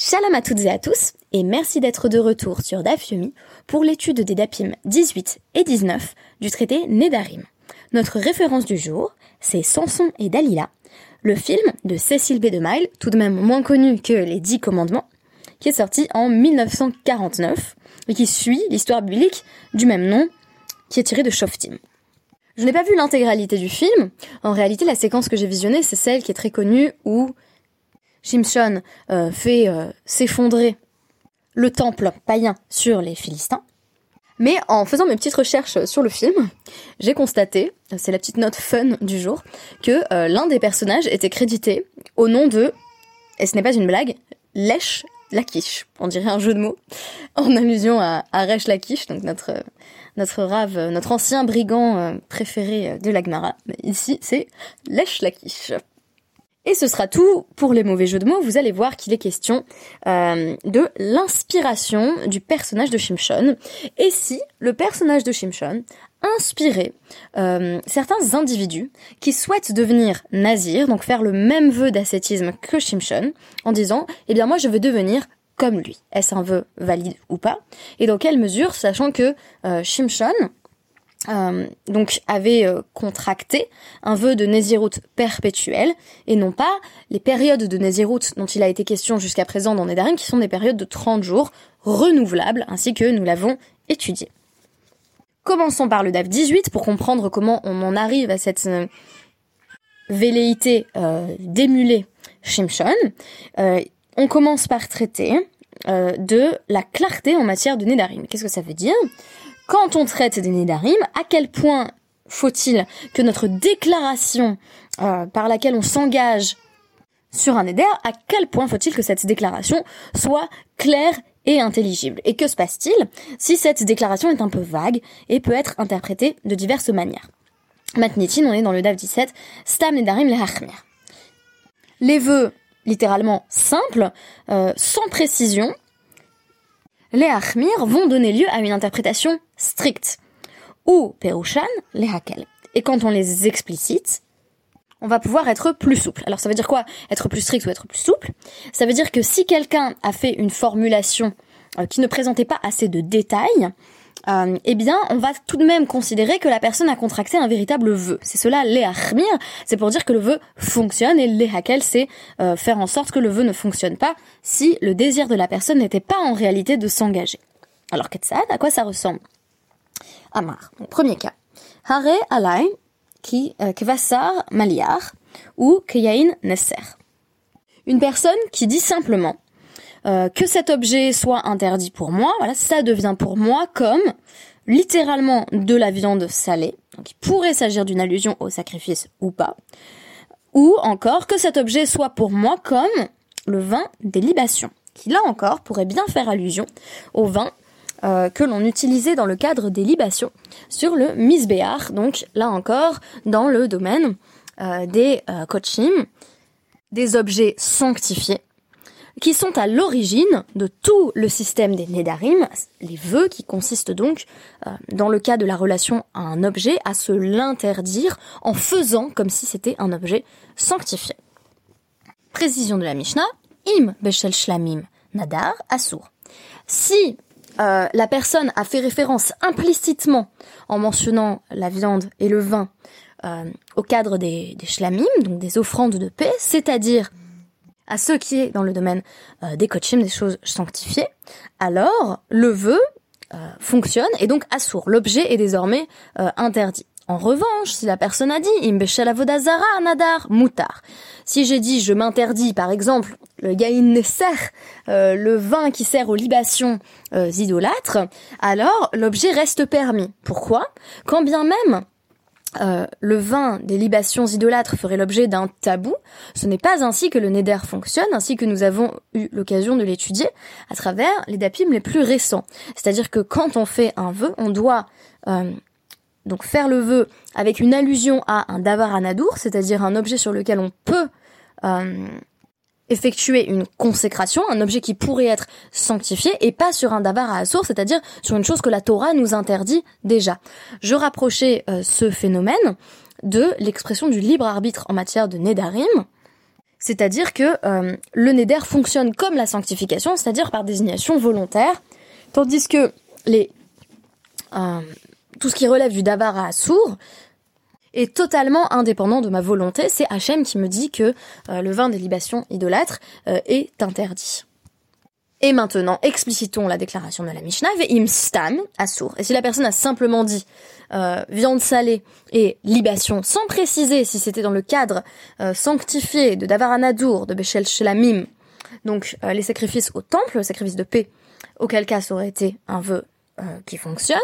Shalom à toutes et à tous, et merci d'être de retour sur DAF Yomi pour l'étude des DAPIM 18 et 19 du traité Nedarim. Notre référence du jour, c'est Samson et Dalila, le film de Cécile B. DeMille, tout de même moins connu que Les Dix Commandements, qui est sorti en 1949 et qui suit l'histoire biblique du même nom, qui est tirée de Shoftim. Je n'ai pas vu l'intégralité du film. En réalité, la séquence que j'ai visionnée, c'est celle qui est très connue où Shimshon euh, fait euh, s'effondrer le temple païen sur les Philistins. Mais en faisant mes petites recherches sur le film, j'ai constaté, c'est la petite note fun du jour, que euh, l'un des personnages était crédité au nom de, et ce n'est pas une blague, Lèche Lakish. On dirait un jeu de mots, en allusion à, à Resh Lakish, donc notre, rave, notre ancien brigand préféré de l'Agmara. Ici, c'est Lèche Lakish. Et ce sera tout pour les mauvais jeux de mots. Vous allez voir qu'il est question euh, de l'inspiration du personnage de Shimshon. Et si le personnage de Shimshon inspirait euh, certains individus qui souhaitent devenir nazir, donc faire le même vœu d'ascétisme que Shimshon, en disant, eh bien moi je veux devenir comme lui. Est-ce un vœu valide ou pas? Et dans quelle mesure, sachant que euh, Shimshon, euh, donc avait euh, contracté un vœu de Néziroute perpétuel et non pas les périodes de Néziroute dont il a été question jusqu'à présent dans Nedarim qui sont des périodes de 30 jours renouvelables ainsi que nous l'avons étudié. Commençons par le DAF 18 pour comprendre comment on en arrive à cette euh, velléité d'émuler Shimshon. on commence par traiter de la clarté en matière de Nedarim. Qu'est-ce que ça veut dire? Quand on traite des Nédarim, à quel point faut-il que notre déclaration euh, par laquelle on s'engage sur un Néder, à quel point faut-il que cette déclaration soit claire et intelligible? Et que se passe-t-il si cette déclaration est un peu vague et peut être interprétée de diverses manières? Matnitin, on est dans le DAF 17, Stam Nedarim le Les vœux littéralement simples, euh, sans précision, les Achmir vont donner lieu à une interprétation stricte, ou Perushan, les Hakel. Et quand on les explicite, on va pouvoir être plus souple. Alors ça veut dire quoi Être plus strict ou être plus souple? Ça veut dire que si quelqu'un a fait une formulation euh, qui ne présentait pas assez de détails, euh, eh bien, on va tout de même considérer que la personne a contracté un véritable vœu. C'est cela, l'ehachmir, c'est pour dire que le vœu fonctionne, et lehakel, c'est euh, faire en sorte que le vœu ne fonctionne pas si le désir de la personne n'était pas en réalité de s'engager. Alors, Ketsad, à quoi ça ressemble? Amar, premier cas. Hare alay ki euh, kvassar maliar ou keyain nesser. Une personne qui dit simplement euh, que cet objet soit interdit pour moi, voilà, ça devient pour moi comme littéralement de la viande salée. Donc il pourrait s'agir d'une allusion au sacrifice ou pas. Ou encore que cet objet soit pour moi comme le vin des libations, qui là encore pourrait bien faire allusion au vin euh, que l'on utilisait dans le cadre des libations sur le misbéar, donc là encore dans le domaine euh, des kochim, des objets sanctifiés qui sont à l'origine de tout le système des Nedarim, les vœux qui consistent donc, euh, dans le cas de la relation à un objet, à se l'interdire en faisant comme si c'était un objet sanctifié. Précision de la Mishnah, im beshel shlamim nadar asur. Si euh, la personne a fait référence implicitement en mentionnant la viande et le vin euh, au cadre des, des shlamim, donc des offrandes de paix, c'est-à-dire à ce qui est dans le domaine euh, des coachim, des choses sanctifiées, alors le vœu euh, fonctionne et donc assour. L'objet est désormais euh, interdit. En revanche, si la personne a dit Imbeshel avodazara nadar mutar, si j'ai dit je m'interdis par exemple le gaïn nesser, le vin qui sert aux libations idolâtres, alors l'objet reste permis. Pourquoi? Quand bien même euh, le vin des libations idolâtres ferait l'objet d'un tabou, ce n'est pas ainsi que le Neder fonctionne, ainsi que nous avons eu l'occasion de l'étudier à travers les dapim les plus récents. C'est-à-dire que quand on fait un vœu, on doit euh, donc faire le vœu avec une allusion à un davar anadour, c'est-à-dire un objet sur lequel on peut euh, effectuer une consécration, un objet qui pourrait être sanctifié, et pas sur un davar à assour, c'est-à-dire sur une chose que la Torah nous interdit déjà. Je rapprochais euh, ce phénomène de l'expression du libre arbitre en matière de Nedarim, C'est-à-dire que euh, le neder fonctionne comme la sanctification, c'est-à-dire par désignation volontaire, tandis que les euh, tout ce qui relève du davar à sourd est totalement indépendant de ma volonté. C'est Hachem qui me dit que euh, le vin des libations idolâtres est interdit. Et maintenant, explicitons la déclaration de la Mishnah, ve'im stam, assour. Et si la personne a simplement dit euh, viande salée et libation, sans préciser si c'était dans le cadre euh, sanctifié de Davaranadour, de Bechel Shelamim, donc euh, les sacrifices au temple, le sacrifice de paix, auquel cas ça aurait été un vœu qui fonctionne,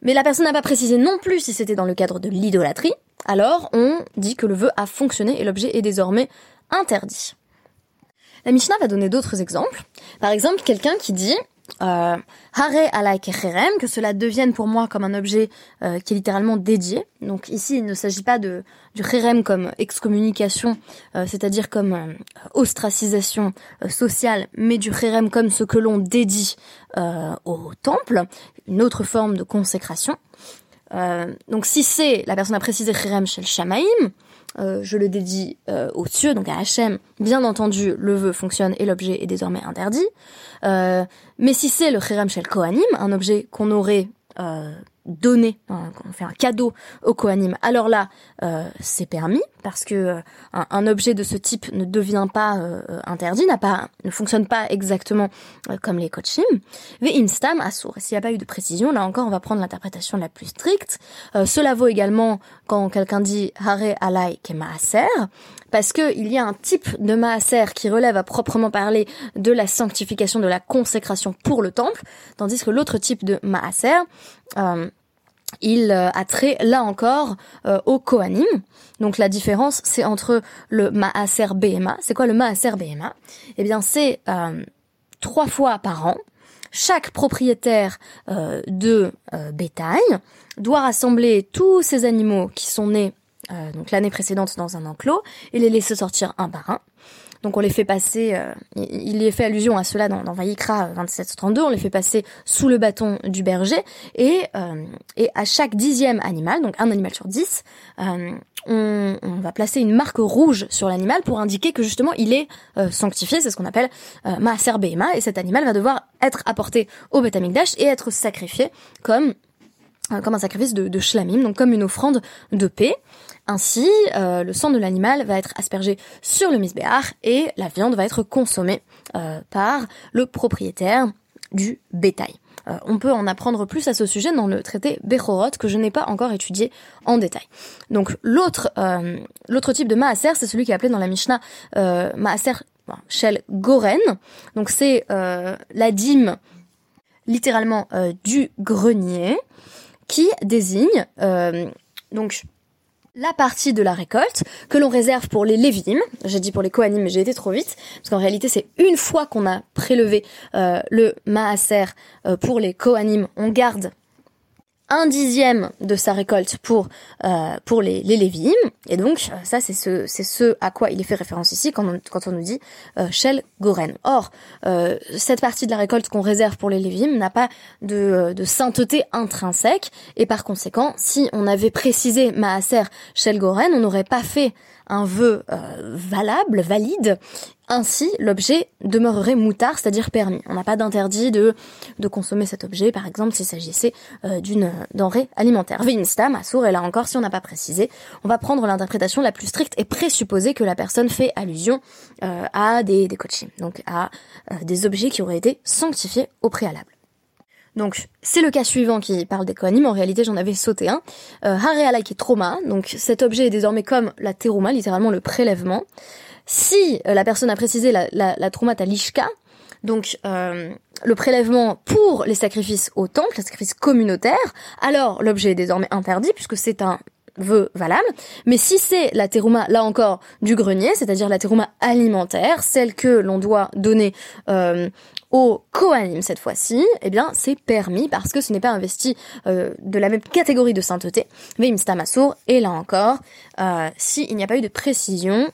mais la personne n'a pas précisé non plus si c'était dans le cadre de l'idolâtrie, alors on dit que le vœu a fonctionné et l'objet est désormais interdit. La Mishnah va donner d'autres exemples. Par exemple, quelqu'un qui dit euh, que cela devienne pour moi comme un objet euh, qui est littéralement dédié. Donc ici, il ne s'agit pas de du cherem comme excommunication, euh, c'est-à-dire comme euh, ostracisation sociale, mais du cherem comme ce que l'on dédie au temple, une autre forme de consécration. Donc si c'est, la personne a précisé le shamaïm, euh, je le dédie euh, aux cieux, donc à Hachem. Bien entendu, le vœu fonctionne et l'objet est désormais interdit. Euh, mais si c'est le Cherem Shel Kohanim, un objet qu'on aurait donner, hein, on fait un cadeau au Kohanim, alors là, euh, c'est permis parce que euh, un, objet de ce type ne devient pas euh, interdit, n'a pas, ne fonctionne pas exactement comme les kochim. Ve instam assour. S'il n'y a pas eu de précision, là encore, on va prendre l'interprétation la plus stricte. cela vaut également quand quelqu'un dit hare alai ke maaser, parce que il y a un type de maaser qui relève à proprement parler de la sanctification, de la consécration pour le temple, tandis que l'autre type de maaser euh, il euh, a trait là encore euh, au Kohanim. Donc la différence c'est entre le Maaser BMA. C'est quoi le Maaser BMA Eh bien c'est trois fois par an. Chaque propriétaire de bétail doit rassembler tous ces animaux qui sont nés donc l'année précédente dans un enclos et les laisser sortir un par un. Donc on les fait passer, euh, il y est fait allusion à cela dans, dans Vayikra 27-32, on les fait passer sous le bâton du berger. Et, euh, et à chaque dixième animal, donc un animal sur dix, euh, on, va placer une marque rouge sur l'animal pour indiquer que justement il est sanctifié, c'est ce qu'on appelle Maaser Behema, et cet animal va devoir être apporté au Beth et être sacrifié comme comme un sacrifice de, de shlamim, donc comme une offrande de paix. Ainsi, euh, le sang de l'animal va être aspergé sur le misbéar et la viande va être consommée euh, par le propriétaire du bétail. Euh, on peut en apprendre plus à ce sujet dans le traité Bechorot que je n'ai pas encore étudié en détail. Donc l'autre l'autre type de maaser, c'est celui qui est appelé dans la Mishnah maaser shel goren. Donc c'est la dîme littéralement du grenier qui désigne donc la partie de la récolte que l'on réserve pour les lévimes. J'ai dit pour les kohanim, mais j'ai été trop vite parce qu'en réalité, c'est une fois qu'on a prélevé euh, le maaser euh, pour les kohanim, on garde un dixième de sa récolte pour euh, pour les, les Lévim. Et donc euh, ça c'est ce c'est ce à quoi il est fait référence ici quand on, quand on nous dit euh, Shel Goren. Or euh, cette partie de la récolte qu'on réserve pour les Lévim n'a pas de, de sainteté intrinsèque et par conséquent si on avait précisé Maaser Shel Goren on n'aurait pas fait un vœu valable, valide, ainsi, l'objet demeurerait moutard, c'est-à-dire permis. On n'a pas d'interdit de, de consommer cet objet, par exemple, s'il s'agissait euh, d'une denrée alimentaire. Vinstam, sourd, et là encore, si on n'a pas précisé, on va prendre l'interprétation la plus stricte et présupposer que la personne fait allusion euh, à des, des coachings, donc à euh, des objets qui auraient été sanctifiés au préalable. Donc, c'est le cas suivant qui parle des mais En réalité, j'en avais sauté un. Euh, Hare qui trauma. Donc, cet objet est désormais comme la terouma, littéralement le prélèvement. Si euh, la personne a précisé la, la, la l'ishka, donc euh, le prélèvement pour les sacrifices au temple, les sacrifices communautaires, alors l'objet est désormais interdit puisque c'est un vœu valable. Mais si c'est la terouma, là encore, du grenier, c'est-à-dire la terouma alimentaire, celle que l'on doit donner euh, au cette fois-ci, eh bien c'est permis parce que ce n'est pas investi euh, de la même catégorie de sainteté. Veim Stamasour, et là encore, euh, s'il n'y a pas eu de précision,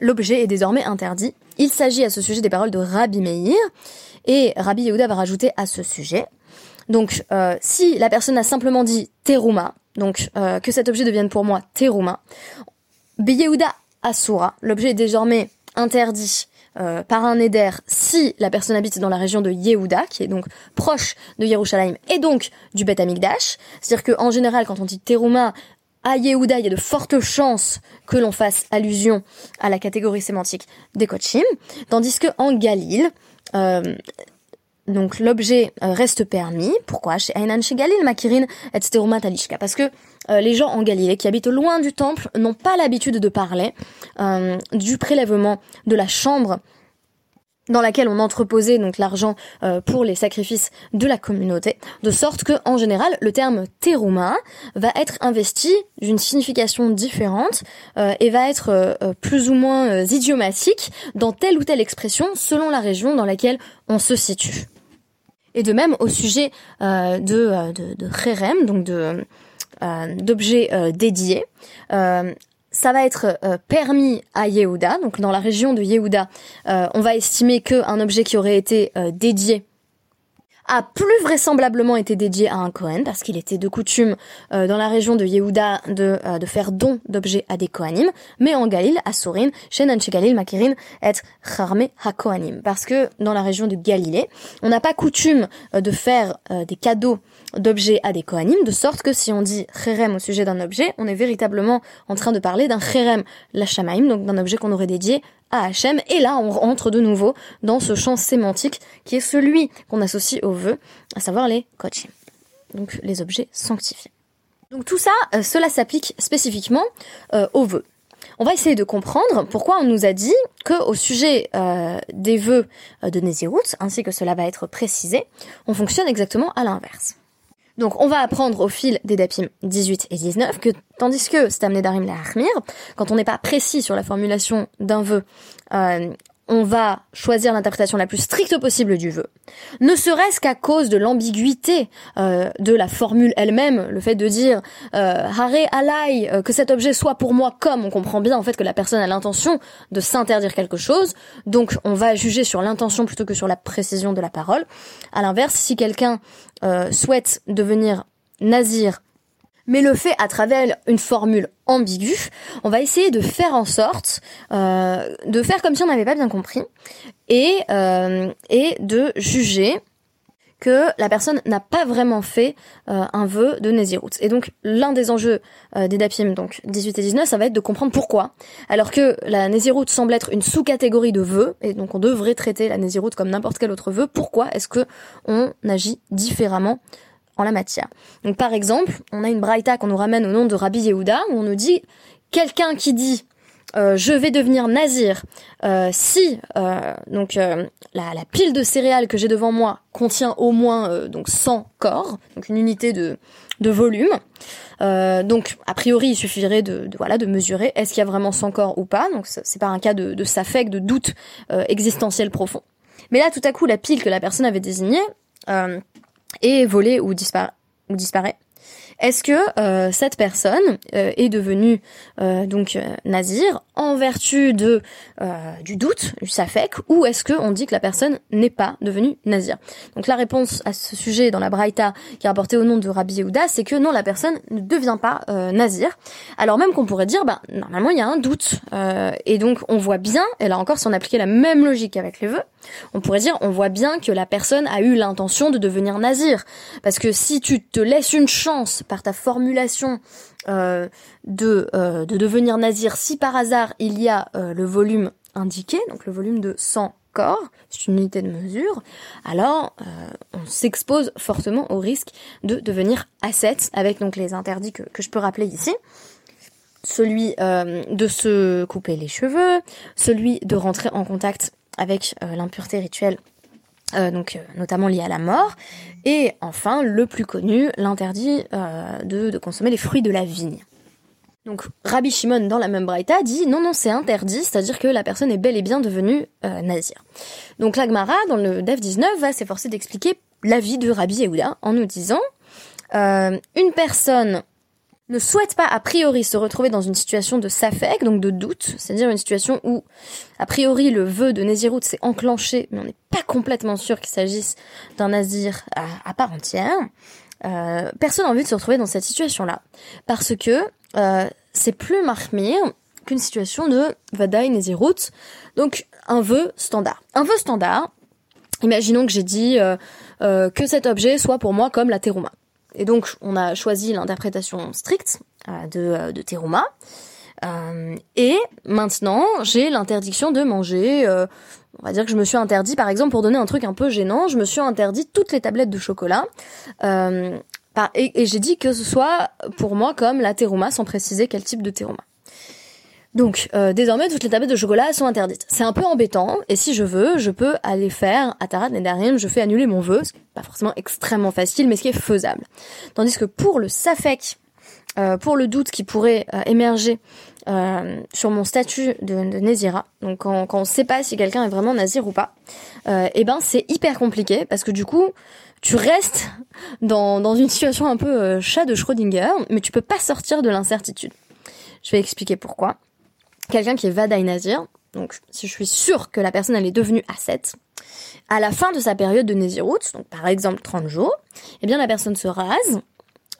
l'objet est désormais interdit. Il s'agit à ce sujet des paroles de Rabbi Meir, et Rabbi Yehuda va rajouter à ce sujet. Donc, euh, si la personne a simplement dit terouma, donc euh, que cet objet devienne pour moi terouma, Yehuda Asura. L'objet est désormais interdit euh, par un éder si la personne habite dans la région de Yehuda, qui est donc proche de Yerushalayim et donc du Beth Amikdash. C'est-à-dire qu'en général, quand on dit Teruma, à Yehuda, il y a de fortes chances que l'on fasse allusion à la catégorie sémantique des Kochim, tandis que en Galil, euh, donc l'objet euh, reste permis. Pourquoi? Chez Ainan chez Galil, Makirin et Talishka. Parce que euh, les gens en Galilée qui habitent loin du temple n'ont pas l'habitude de parler du prélèvement de la chambre dans laquelle on entreposait donc l'argent pour les sacrifices de la communauté, de sorte que en général le terme terouma va être investi d'une signification différente et va être plus ou moins idiomatique dans telle ou telle expression selon la région dans laquelle on se situe. Et de même au sujet euh, de, euh, de, de donc de euh, d'objets euh, dédiés. Ça va être permis à Yehuda, donc dans la région de Yehuda, on va estimer qu'un objet qui aurait été dédié a plus vraisemblablement été dédié à un Kohen, parce qu'il était de coutume euh, dans la région de Yehuda de, euh, faire don d'objets à des Kohanim, mais en Galil, à Sourin, chez Galil, Makirin, être Charme HaKohanim. Parce que dans la région de Galilée, on n'a pas coutume euh, de faire des cadeaux d'objets à des Kohanim, de sorte que si on dit Cherem au sujet d'un objet, on est véritablement en train de parler d'un Cherem Lachamaim, donc d'un objet qu'on aurait dédié à. Et là, on rentre de nouveau dans ce champ sémantique qui est celui qu'on associe aux vœux, à savoir les kochim. Donc les objets sanctifiés. Donc tout ça, euh, cela s'applique spécifiquement euh, aux vœux. On va essayer de comprendre pourquoi on nous a dit que au sujet euh, des vœux de Nézirut, ainsi que cela va être précisé, on fonctionne exactement à l'inverse. Donc on va apprendre au fil des dapim 18 et 19 que tandis que c'est amené d'Arim la quand on n'est pas précis sur la formulation d'un vœu, euh, on va choisir l'interprétation la plus stricte possible du vœu, ne serait-ce qu'à cause de l'ambiguïté euh, de la formule elle-même, le fait de dire euh, Hare alai, euh, que cet objet soit pour moi comme, on comprend bien en fait que la personne a l'intention de s'interdire quelque chose, donc on va juger sur l'intention plutôt que sur la précision de la parole. À l'inverse, si quelqu'un euh, souhaite devenir nazir mais le fait à travers une formule ambiguë, on va essayer de faire en sorte euh, de faire comme si on n'avait pas bien compris et euh, et de juger que la personne n'a pas vraiment fait euh, un vœu de Nézirut. Et donc l'un des enjeux des Dapim, donc 18 et 19, ça va être de comprendre pourquoi. Alors que la Nézirut semble être une sous-catégorie de vœux, et donc on devrait traiter la Nézirut comme n'importe quel autre vœu, pourquoi est-ce que on agit différemment en la matière. Donc par exemple, on a une braïta qu'on nous ramène au nom de Rabbi Yehuda où on nous dit quelqu'un qui dit euh, je vais devenir nazir euh, si euh, donc la, la, pile de céréales que j'ai devant moi contient au moins donc 100 corps, donc une unité de, de volume. donc a priori il suffirait de, de voilà de mesurer est-ce qu'il y a vraiment 100 corps ou pas. Donc c'est pas un cas de, de safek, de doute existentiel profond. Mais là tout à coup la pile que la personne avait désignée est volé ou, disparaît. Est-ce que euh, cette personne euh, est devenue euh, donc nazir en vertu de du doute, du safek, ou est-ce que on dit que la personne n'est pas devenue nazir? Donc la réponse à ce sujet dans la Braïta qui est rapportée au nom de Rabbi Yehuda, c'est que non, la personne ne devient pas nazir. Alors même qu'on pourrait dire, bah normalement il y a un doute, et donc on voit bien, et là encore si on appliquait la même logique avec les vœux, on pourrait dire, on voit bien que la personne a eu l'intention de devenir nazir. Parce que si tu te laisses une chance par ta formulation euh, de, euh, de devenir nazir, si par hasard il y a euh, le volume indiqué, donc le volume de 100 corps, c'est une unité de mesure, alors on s'expose fortement au risque de devenir ascète, avec donc les interdits que, que je peux rappeler ici celui de se couper les cheveux, celui de rentrer en contact avec euh, l'impureté rituelle euh, donc euh, notamment liée à la mort, et enfin le plus connu, l'interdit de, de, consommer les fruits de la vigne. Donc Rabbi Shimon dans la même braïta dit non non c'est interdit, c'est-à-dire que la personne est bel et bien devenue nazir. Donc l'Agmara dans le Dev 19 va s'efforcer d'expliquer l'avis de Rabbi Yehuda en nous disant une personne ne souhaite pas a priori se retrouver dans une situation de safek, donc de doute, c'est-à-dire une situation où a priori le vœu de Nézirut s'est enclenché, mais on n'est pas complètement sûr qu'il s'agisse d'un nazir à, part entière, euh, personne n'a envie de se retrouver dans cette situation-là. Parce que euh, c'est plus marmir qu'une situation de Vadaï Nezirut, donc un vœu standard. Un vœu standard, imaginons que j'ai dit euh, que cet objet soit pour moi comme la terouma. Et donc on a choisi l'interprétation stricte euh, de, de terouma. et maintenant j'ai l'interdiction de manger on va dire que je me suis interdit, par exemple, pour donner un truc un peu gênant, je me suis interdit toutes les tablettes de chocolat. Euh, et, j'ai dit que ce soit pour moi comme la terouma, sans préciser quel type de terouma. Donc, euh, désormais, toutes les tablettes de chocolat sont interdites. C'est un peu embêtant, et si je veux, je peux aller faire à Tarat je fais annuler mon vœu, ce qui n'est pas forcément extrêmement facile, mais ce qui est faisable. Tandis que pour le Safek, euh, pour le doute qui pourrait euh, émerger euh, sur mon statut de, de Nézira, donc quand, on ne sait pas si quelqu'un est vraiment Nazir ou pas, eh ben c'est hyper compliqué parce que du coup tu restes dans, dans une situation un peu chat de Schrödinger, mais tu peux pas sortir de l'incertitude. Je vais expliquer pourquoi. Quelqu'un qui est Vadaï Nazir, donc si je suis sûre que la personne elle est devenue ascète, à la fin de sa période de Nézirut, donc par exemple 30 jours, eh bien la personne se rase,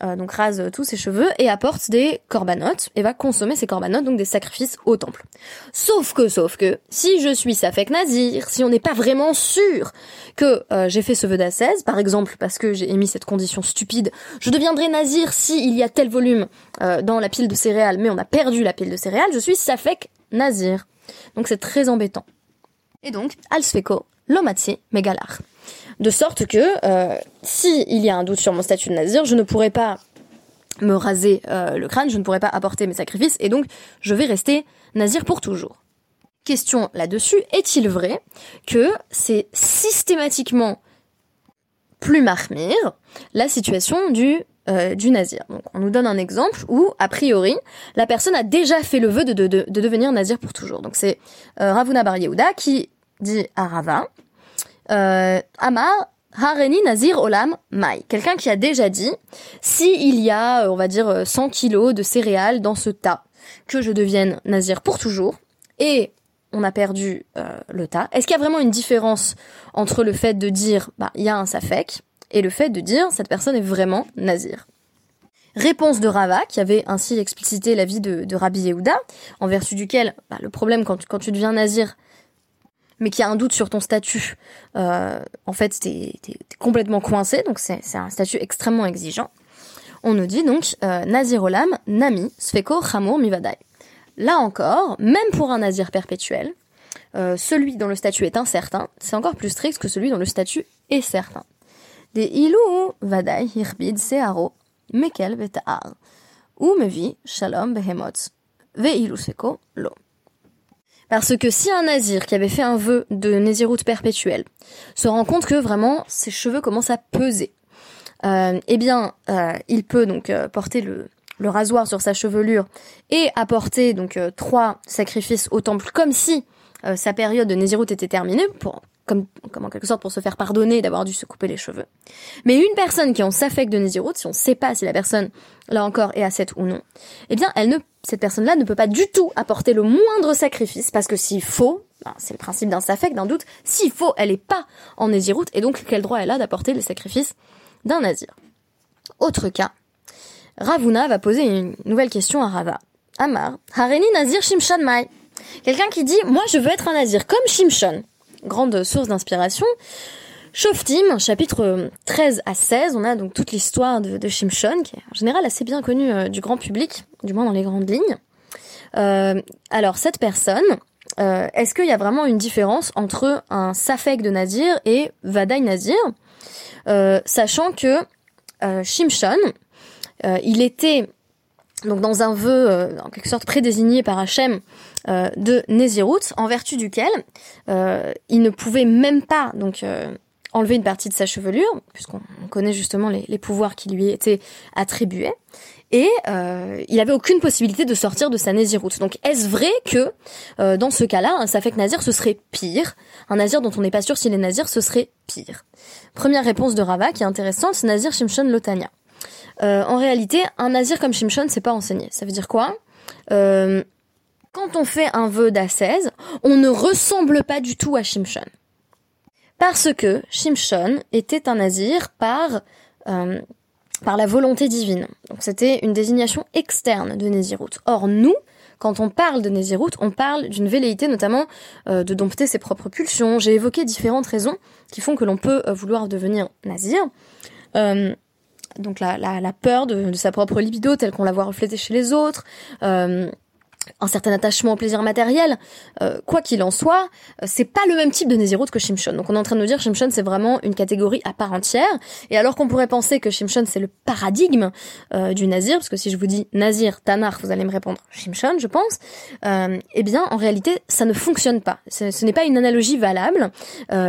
euh, donc rase tous ses cheveux et apporte des corbanotes et va consommer ces corbanotes, donc des sacrifices au temple. Sauf que, sauf que, si je suis Safek Nazir, si on n'est pas vraiment sûr que euh, j'ai fait ce vœu d'ascèse, par exemple parce que j'ai émis cette condition stupide, je deviendrai Nazir si il y a tel volume euh, dans la pile de céréales, mais on a perdu la pile de céréales, je suis Safek Nazir. Donc c'est très embêtant. Et donc, Alsfeko, Lomati, Megalar de sorte que euh, si il y a un doute sur mon statut de nazir, je ne pourrai pas me raser euh, le crâne, je ne pourrai pas apporter mes sacrifices, et donc je vais rester nazir pour toujours. Question là-dessus, est-il vrai que c'est systématiquement plus marmire la situation du euh, nazir? On nous donne un exemple où, a priori, la personne a déjà fait le vœu de, de, de, devenir nazir pour toujours. Donc c'est Ravuna Bar Yehuda qui dit à Rava, euh, Amar Hareni Nazir Olam Mai. Quelqu'un qui a déjà dit, si il y a, euh, on va dire, 100 euh, kilos de céréales dans ce tas, que je devienne Nazir pour toujours, et on a perdu euh, le tas, est-ce qu'il y a vraiment une différence entre le fait de dire, bah, il y a un safek, et le fait de dire, cette personne est vraiment Nazir? Réponse de Rava, qui avait ainsi explicité la vie de, Rabbi Yehuda, en vertu duquel bah, le problème quand tu deviens nazir, mais qui a un doute sur ton statut, euh, en fait, t'es es, complètement coincé, donc c'est un statut extrêmement exigeant. On nous dit donc euh, Nazir Olam, Nami, Sfeko, Chamour, Mivadai. Là encore, même pour un nazir perpétuel, euh, celui dont le statut est incertain, c'est encore plus strict que celui dont le statut est certain. Des ilou vadai hirbid searo, mekel veta'ar, ou mevi shalom behemot, ve ilu sfeko lo. Parce que si un nazir qui avait fait un vœu de naziroute perpétuelle se rend compte que vraiment ses cheveux commencent à peser, euh, eh bien, euh, il peut donc euh, porter le, rasoir sur sa chevelure et apporter donc trois sacrifices au temple comme si sa période de naziroute était terminée pour comme, comme en quelque sorte pour se faire pardonner d'avoir dû se couper les cheveux. Mais une personne qui en s'affecte de Nézirut, si on ne sait pas si la personne, là encore, est ascète ou non, eh bien, cette personne-là ne peut pas du tout apporter le moindre sacrifice, parce que s'il faut, ben, c'est le principe d'un s'affecte, d'un doute, s'il faut, elle est pas en Nézirut, et donc quel droit elle a d'apporter les sacrifices d'un Nazir? Autre cas, Ravuna va poser une nouvelle question à Rava. Amar, Hareni Nazir Shimshon Mai. Quelqu'un qui dit, moi je veux être un Nazir, comme Shimshon grande source d'inspiration. Shoftim, chapitre 13 à 16, on a donc toute l'histoire de, Shimshon, qui est en général assez bien connue euh, du grand public, du moins dans les grandes lignes. Euh, alors cette personne, euh, est-ce qu'il y a vraiment une différence entre un Safek de Nazir et Vadaï Nazir Sachant que Shimshon, il était donc dans un vœu en quelque sorte prédésigné par Hachem euh, de Nézirut, en vertu duquel euh, il ne pouvait même pas donc euh, enlever une partie de sa chevelure, puisqu'on connaît justement les, pouvoirs qui lui étaient attribués, et il avait aucune possibilité de sortir de sa Nézirut. Donc est-ce vrai que dans ce cas-là, un Safek Nazir ce serait pire? Un Nazir dont on n'est pas sûr s'il est Nazir, ce serait pire? Première réponse de Rava qui est intéressante, c'est Nazir Shimshon Lotania. en réalité, un Nazir comme Shimshon, c'est pas enseigné. Ça veut dire quoi? Quand on fait un vœu d'ascèse, on ne ressemble pas du tout à Shimshon. Parce que Shimshon était un nazir par, euh, par la volonté divine. Donc c'était une désignation externe de Nézirut. Or nous, quand on parle de Nézirut, on parle d'une velléité notamment euh, de dompter ses propres pulsions. J'ai évoqué différentes raisons qui font que l'on peut euh, vouloir devenir nazir. Euh, donc la, la, la peur de, de, sa propre libido telle qu'on la voit reflétée chez les autres, euh, un certain attachement au plaisir matériel, euh, quoi qu'il en soit, euh, c'est pas le même type de Nézirut que Shimshon. Donc on est en train de nous dire Shimshon c'est vraiment une catégorie à part entière. Et alors qu'on pourrait penser que Shimshon c'est le paradigme euh, du Nazir, parce que si je vous dis Nazir, Tanar, vous allez me répondre Shimshon, je pense. Euh, eh bien en réalité ça ne fonctionne pas. Ce, ce n'est pas une analogie valable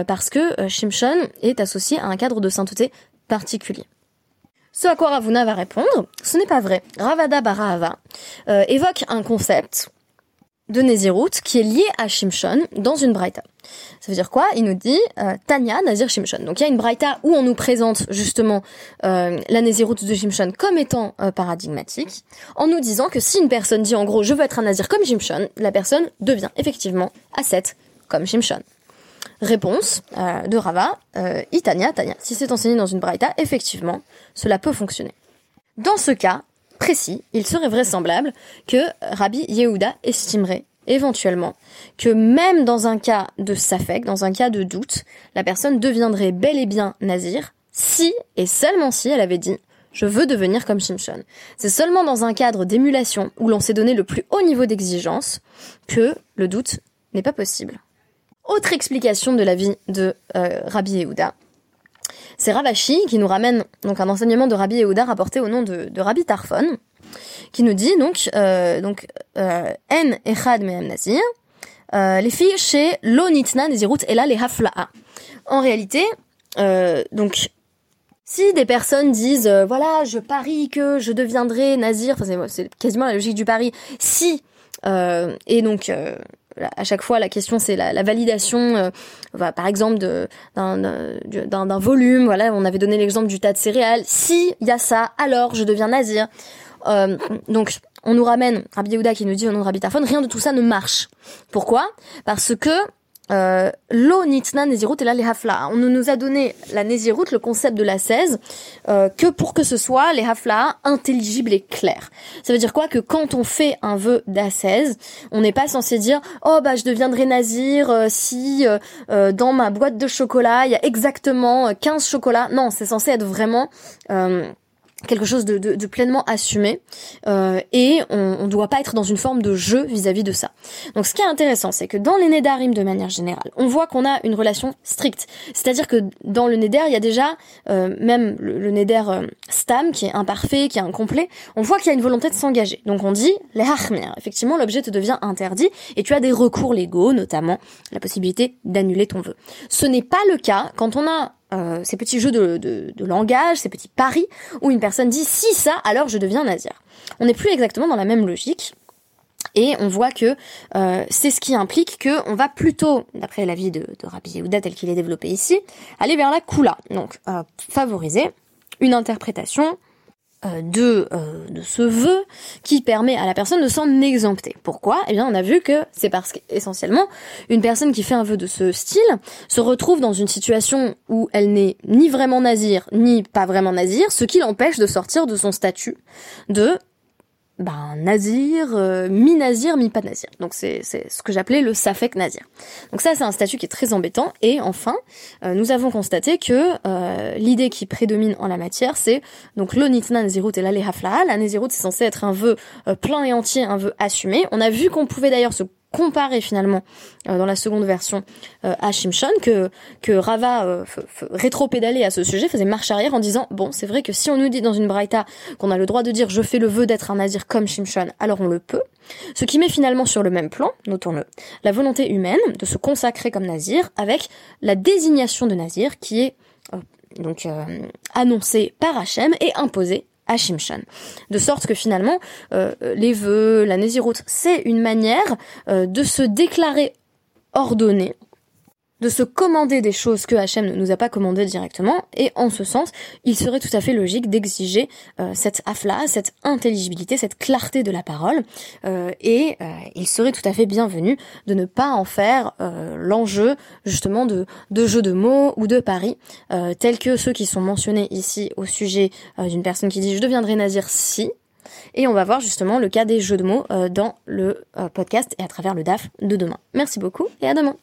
parce que Shimshon est associé à un cadre de sainteté particulier. Ce à quoi Ravuna va répondre, ce n'est pas vrai. Ravada Barahava euh, évoque un concept de Nézirut qui est lié à Shimshon dans une braïta. Ça veut dire quoi? Il nous dit euh, Tanya Nazir Shimshon. Donc il y a une braïta où on nous présente justement euh, la Nézirut de Shimshon comme étant euh, paradigmatique, en nous disant que si une personne dit en gros je veux être un Nazir comme Shimshon, la personne devient effectivement ascète comme Shimshon. Réponse euh, de Rava, euh, Itania, Tania. Si c'est enseigné dans une braïta, effectivement, cela peut fonctionner. Dans ce cas précis, il serait vraisemblable que Rabbi Yehuda estimerait éventuellement que même dans un cas de safek, dans un cas de doute, la personne deviendrait bel et bien nazir si et seulement si elle avait dit je veux devenir comme Shimshon. C'est seulement dans un cadre d'émulation où l'on s'est donné le plus haut niveau d'exigence que le doute n'est pas possible. Autre explication de la vie de euh, Rabbi Yehuda. C'est Ravashi qui nous ramène donc un enseignement de Rabbi Yehuda rapporté au nom de, Rabbi Tarfon, qui nous dit donc euh, donc euh, en echad mehem nazir, euh, les filles chez lo nitna nezirut et là les hafla'a. En réalité, euh, donc si des personnes disent euh, voilà je parie que je deviendrai nazir, c'est quasiment la logique du pari, si et donc à chaque fois la question c'est la, la, validation euh, bah, par exemple d'un volume. Voilà on avait donné l'exemple du tas de céréales. Si il y a ça alors je deviens nazir. Euh, donc on nous ramène Rabbi Yehuda qui nous dit au nom de Rabbi Tarfon rien de tout ça ne marche. Pourquoi? Parce que euh, Lo nezirut et là les hafla. On nous a donné la nezirut, le concept de la 16, euh, que pour que ce soit les hafla intelligibles et clairs. Ça veut dire quoi Que quand on fait un vœu d'assaise, on n'est pas censé dire oh bah je deviendrai nazir euh, si euh, euh, dans ma boîte de chocolat il y a exactement 15 chocolats. Non, c'est censé être vraiment quelque chose de, de, de pleinement assumé euh, et on ne doit pas être dans une forme de jeu vis-à-vis -vis de ça. Donc ce qui est intéressant, c'est que dans les Nédarim de manière générale, on voit qu'on a une relation stricte. C'est-à-dire que dans le Néder, il y a déjà euh, même le, le Néder euh, Stam qui est imparfait, qui est incomplet, on voit qu'il y a une volonté de s'engager. Donc on dit les Hachmir. Effectivement, l'objet te devient interdit et tu as des recours légaux, notamment la possibilité d'annuler ton vœu. Ce n'est pas le cas quand on a euh, ces petits jeux de, de, langage, ces petits paris, où une personne dit si ça, alors je deviens nazir. On n'est plus exactement dans la même logique. Et on voit que euh, c'est ce qui implique que on va plutôt, d'après l'avis de, de Rabbi Yehuda tel qu'il est développé ici, aller vers la kula. Donc euh, favoriser une interprétation de, euh, de ce vœu qui permet à la personne de s'en exempter. Pourquoi? Eh bien, on a vu que c'est parce qu'essentiellement, une personne qui fait un vœu de ce style se retrouve dans une situation où elle n'est ni vraiment nazir, ni pas vraiment nazir, ce qui l'empêche de sortir de son statut de ben, nazir, euh, mi-nazir, mi-pas nazir. Donc c'est ce que j'appelais le safek nazir. Donc ça c'est un statut qui est très embêtant. Et enfin, euh, nous avons constaté que euh, l'idée qui prédomine en la matière, c'est donc l'onitna nazirut et la lehafla. La nazirut c'est censé être un vœu euh, plein et entier, un vœu assumé. On a vu qu'on pouvait d'ailleurs se comparer finalement euh, dans la seconde version euh, à Shimshon que que Rava euh, rétro-pédalait à ce sujet, faisait marche arrière en disant bon c'est vrai que si on nous dit dans une braïta qu'on a le droit de dire je fais le vœu d'être un nazir comme Shimshon, alors on le peut. Ce qui met finalement sur le même plan, notons-le, la volonté humaine de se consacrer comme nazir avec la désignation de nazir qui est euh, donc annoncée par Hachem et imposée à. De sorte que finalement, euh, les vœux, la Néziroute, c'est une manière euh, de se déclarer ordonné, de se commander des choses que Hachem ne nous a pas commandées directement, et en ce sens, il serait tout à fait logique d'exiger euh, cette afla, cette intelligibilité, cette clarté de la parole, euh, et euh, il serait tout à fait bienvenu de ne pas en faire euh, l'enjeu justement de, de jeux de mots ou de paris, tels que ceux qui sont mentionnés ici au sujet d'une personne qui dit je deviendrai nazir si, Et on va voir justement le cas des jeux de mots dans le podcast et à travers le DAF de demain. Merci beaucoup et à demain.